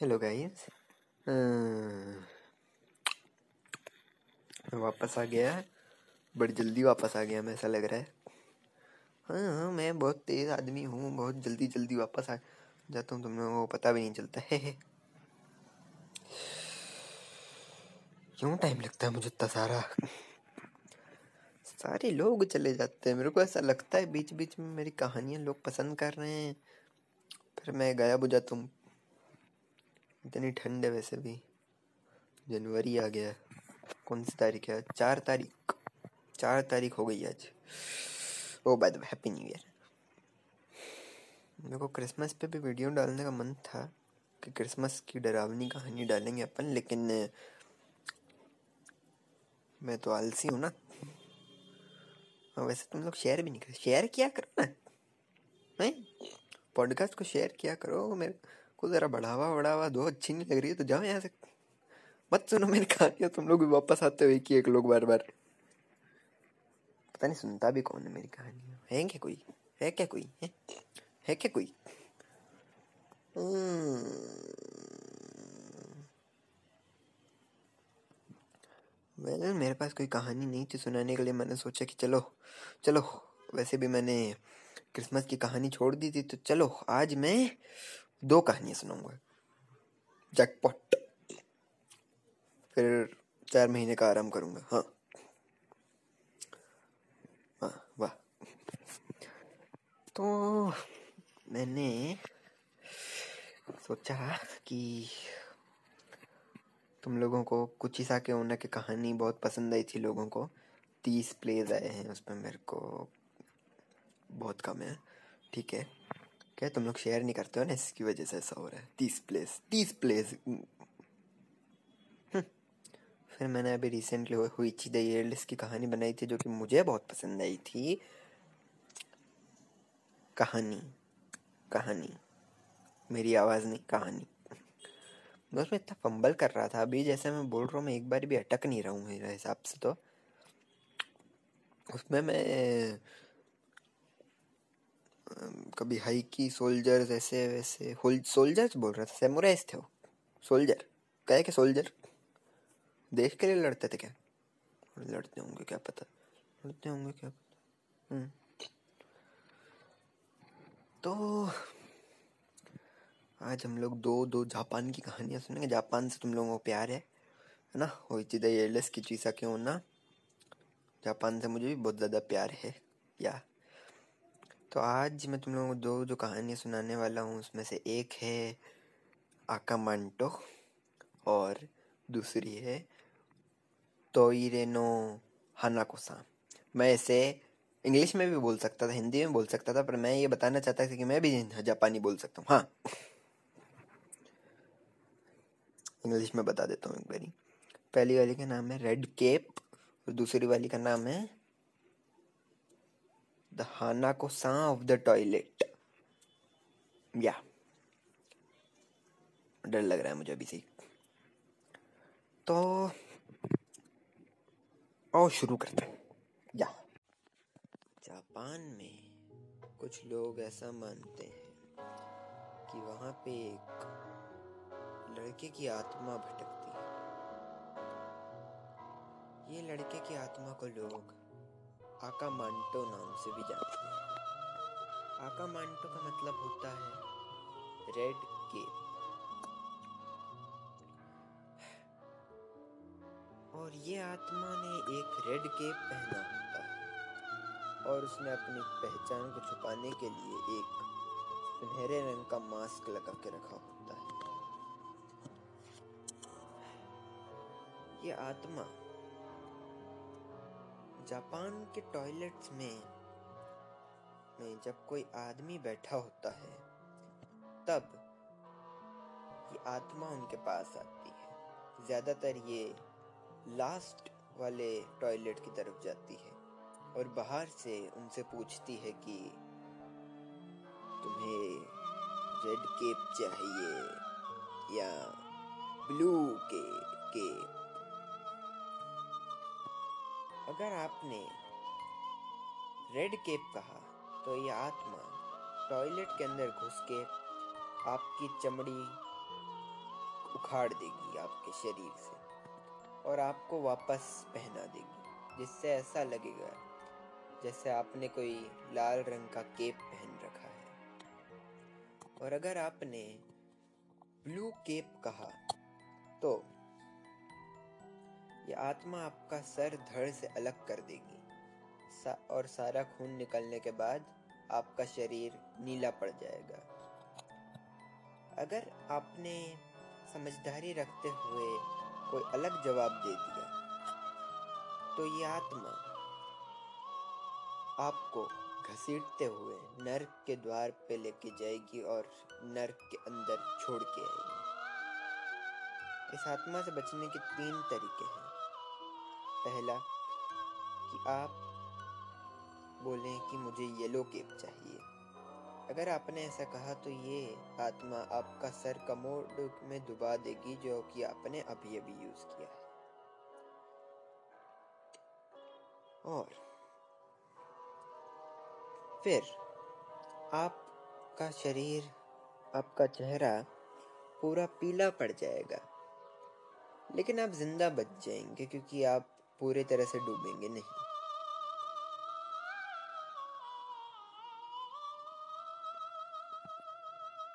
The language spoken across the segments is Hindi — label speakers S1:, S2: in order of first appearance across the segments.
S1: हेलो गाइस मैं वापस आ गया बड़ी जल्दी वापस आ गया मैं ऐसा लग रहा है। हाँ हाँ मैं बहुत तेज़ आदमी हूँ, बहुत जल्दी जल्दी वापस आ जाता हूँ तुम लोगों को पता भी नहीं चलता। है क्यों टाइम लगता है मुझे इतना सारा? सारे लोग चले जाते हैं। मेरे को ऐसा लगता है बीच बीच में मेरी कहानियाँ लोग पसंद कर रहे हैं। फिर मैं गायब हो जाता हूँ। इतनी ठंड है वैसे भी। जनवरी आ गया कौन सी तारीख है? चार तारीख। चार तारीख हो गई आज। ओ by the happy new year मेरे को क्रिसमस पे भी वीडियो डालने का मन था कि क्रिसमस की डरावनी कहानी डालेंगे अपन, लेकिन, मैं तो आलसी हूँ ना। हाँ वैसे तुम लोग शेयर भी नहीं कर शेयर किया करो ना। पॉडकास्ट को शेयर किया करो, मेरे को ज़रा बढ़ावा बढ़ावा दो अच्छी नहीं लग रही है तो जाओ यहाँ से। मत सुनो मेरी कहानियाँ तुम लोग भी वापस आते हो एक ही एक लोग बार बार। पता नहीं सुनता भी कौन है मेरी कहानियाँ है क्या कोई? है क्या कोई? है, है क्या कोई? वेल well, मेरे पास कोई कहानी नहीं थी सुनाने के लिए मैंने सोचा कि चलो चलो वैसे भी मैंने क्रिसमस की कहानी छोड़ दी थी तो चलो आज मैं दो कहानियाँ सुनाऊँगा जैकपॉट। फिर चार महीने का आराम करूँगा। हाँ। हाँ वाह। तो मैंने सोचा कि तुम लोगों को कुछ ही के ओना की कहानी बहुत पसंद आई थी लोगों को। तीस प्लेज आए हैं, उसमें मेरे को बहुत कम है। ठीक है। क्या तुम लोग शेयर नहीं करते हो ना इसकी वजह से ऐसा हो रहा है? तीस प्लेस तीस प्लेस हम्म। फिर मैंने अभी रिसेंटली हुई थी द की कहानी बनाई थी जो कि मुझे बहुत पसंद आई थी। कहानी कहानी। मेरी आवाज़ नहीं, कहानी। मैं उसमें इतना फंबल कर रहा था अभी, जैसे मैं बोल रहा हूँ, मैं एक बार भी अटक नहीं रहा हूँ मेरे हिसाब से तो। उसमें मैं कभी हाइकी सोल्जर्स ऐसे, वैसे सोल्जर्स बोल रहा था, सेमुराइज थे वो, सोल्जर। कहे के सोल्जर? देश के लिए लड़ते थे क्या? लड़ते होंगे, क्या पता? लड़ते होंगे, क्या पता? हम्म। तो आज हम लोग दो दो जापान की कहानियाँ सुनेंगे। जापान से तुम लोगों को प्यार है है ना? हो एयरलेस की चीज़ा क्यों ना? जापान से मुझे भी बहुत ज़्यादा प्यार है, या तो आज मैं तुम लोगों को दो जो कहानियाँ सुनाने वाला हूँ, उसमें से एक है आका मांटो और दूसरी है तोइरेनो हानाकोसा। मैं इसे इंग्लिश में भी बोल सकता था, हिंदी में बोल सकता था, पर मैं ये बताना चाहता था कि मैं भी जापानी बोल सकता हूँ। हाँ। इंग्लिश में बता देता हूँ एक बारी। पहली वाली का नाम है रेड केप और दूसरी वाली का नाम है को सा ऑफ़ द टॉयलेट या डर लग रहा है मुझे अभी से। तो और शुरू करते हैं। या जापान में कुछ लोग ऐसा मानते हैं कि वहाँ पे एक लड़के की आत्मा भटकती है। ये लड़के की आत्मा को लोग आका मांटो नाम से भी जानते हैं। आका मांटो का मतलब होता है रेड केप और ये आत्मा ने एक रेड केप पहना होता है और उसने अपनी पहचान को छुपाने के लिए एक सुनहरे रंग का मास्क लगा के रखा होता है। ये आत्मा जापान के टॉयलेट्स में में जब कोई आदमी बैठा होता है, तब ये आत्मा उनके पास आती है। ज़्यादातर ये लास्ट वाले टॉयलेट की तरफ़ जाती है और बाहर से उनसे पूछती है कि तुम्हें रेड केप चाहिए या ब्लू के केप अगर आपने रेड केप कहा तो यह आत्मा टॉयलेट के अंदर घुस के आपकी चमड़ी उखाड़ देगी आपके शरीर से और आपको वापस पहना देगी। जिससे ऐसा लगेगा जैसे आपने कोई लाल रंग का केप पहन रखा है। और अगर आपने ब्लू केप कहा तो ये आत्मा आपका सर धड़ से अलग कर देगी। सा, और सारा खून निकलने के बाद आपका शरीर नीला पड़ जाएगा। अगर आपने समझदारी रखते हुए कोई अलग जवाब दे दिया तो ये आत्मा आपको घसीटते हुए नर्क के द्वार पे लेके जाएगी और नर्क के अंदर छोड़ के आएगी। इस आत्मा से बचने के तीन तरीके हैं। पहला कि आप बोलें कि मुझे येलो केप चाहिए। अगर आपने ऐसा कहा तो ये आत्मा आपका सर कमोड में डुबा देगी, जो कि आपने अभी अभी यूज़ किया है। और फिर आपका शरीर, आपका चेहरा पूरा पीला पड़ जाएगा, लेकिन आप ज़िंदा बच जाएँगे, क्योंकि आप पूरे तरह से डूबेंगे नहीं।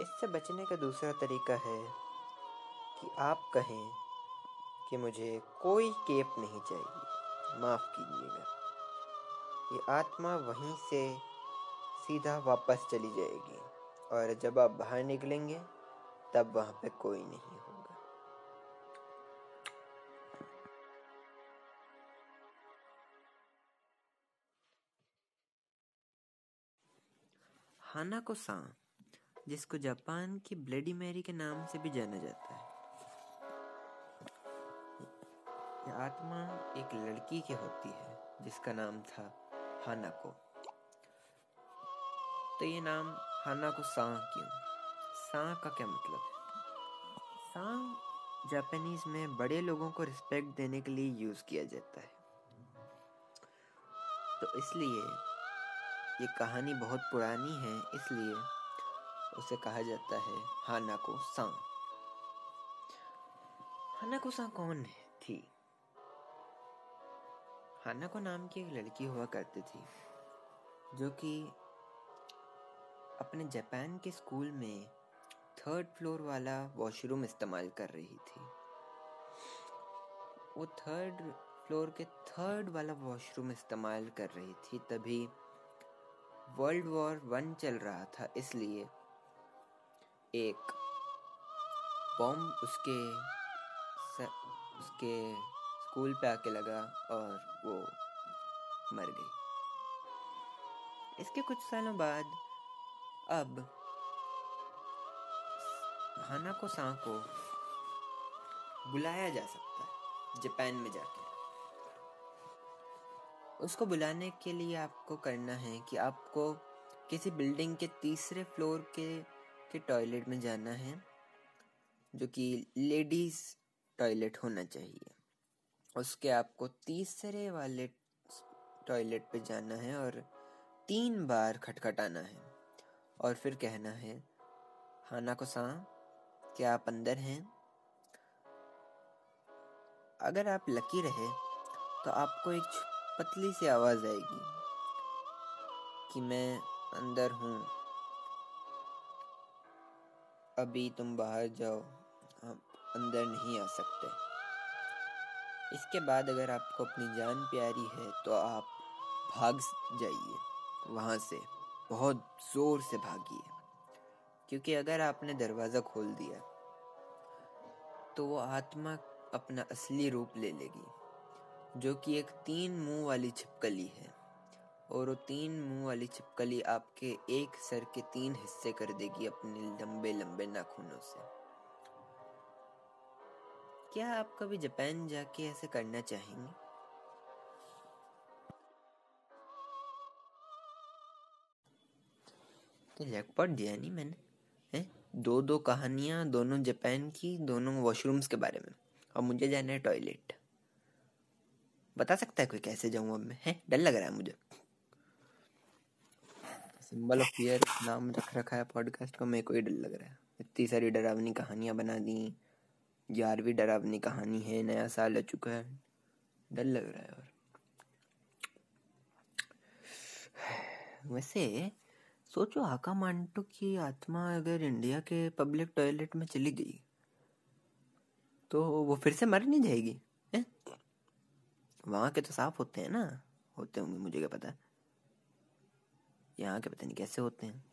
S1: इससे बचने का दूसरा तरीका है कि आप कहें कि मुझे कोई केप नहीं चाहिए। माफ़ कीजिएगा। ये आत्मा वहीं से सीधा वापस चली जाएगी और जब आप बाहर निकलेंगे, तब वहाँ पे कोई नहीं। होगा हाना को सा जिसको जापान की ब्लडी मैरी के नाम से भी जाना जाता है। यह आत्मा एक लड़की की होती है, जिसका नाम था हानाको तो ये नाम हानाको सांग क्यों? सांग का क्या मतलब है? सांग जापानीज में बड़े लोगों को रिस्पेक्ट देने के लिए यूज़ किया जाता है। तो इसलिए ये कहानी बहुत पुरानी है, इसलिए उसे कहा जाता है हानाको सांग हानाको सांग कौन थी। हानाको नाम की एक लड़की हुआ करती थी, जो कि अपने जापान के स्कूल में थर्ड फ्लोर वाला वॉशरूम इस्तेमाल कर रही थी। वो थर्ड फ्लोर के थर्ड वाला वॉशरूम इस्तेमाल कर रही थी, तभी वर्ल्ड वॉर वन चल रहा था इसलिए एक बॉम्ब उसके स, उसके स्कूल पे आके लगा और वो मर गई। इसके कुछ सालों बाद अब हाना को सा को बुलाया जा सकता है जापान में जाके। उसको बुलाने के लिए आपको करना है कि आपको किसी बिल्डिंग के तीसरे फ्लोर के के टॉयलेट में जाना है, जो कि लेडीज़ टॉयलेट होना चाहिए। उसके आपको तीसरे वाले टॉयलेट पे जाना है और तीन बार खटखटाना है। और फिर कहना है, हाना को सा क्या आप अंदर हैं? अगर आप लकी रहे तो आपको एक पतली सी आवाज़ आएगी कि मैं अंदर हूँ। अभी तुम बाहर जाओ आप अंदर नहीं आ सकते। इसके बाद अगर आपको अपनी जान प्यारी है तो आप भाग जाइए। वहाँ से बहुत ज़ोर से भागिए। क्योंकि अगर आपने दरवाज़ा खोल दिया तो वो आत्मा अपना असली रूप ले लेगी। जो कि एक तीन मुँह वाली छिपकली है। और वो तीन मुँह वाली छिपकली आपके एक सर के तीन हिस्से कर देगी अपने लंबे लंबे नाखूनों से। क्या आप कभी जापान जाके ऐसे करना चाहेंगे? तो जैकपॉट दिया नहीं मैंने, है? दो दो कहानियाँ, दोनों जापान की, दोनों वॉशरूम्स के बारे में। और मुझे जाना है टॉयलेट। बता सकता है कोई कैसे जाऊँ अब मैं? है? डर लग रहा है मुझे। सिंबल ऑफ़ फियर नाम रख रखा है पॉडकास्ट को, मेरे को ही डर लग रहा है। इतनी सारी डरावनी कहानियाँ बना दी। ग्यारहवीं डरावनी कहानी है, नया साल आ चुका है। डर लग रहा है और। वैसे, सोचो, आका मांटो की आत्मा अगर इंडिया के पब्लिक टॉयलेट में चली गई तो वो फिर से मर नहीं जाएगी? वहाँ के तो साफ़ होते हैं ना? होते होंगे, मुझे क्या पता? यहाँ के पता नहीं कैसे होते हैं।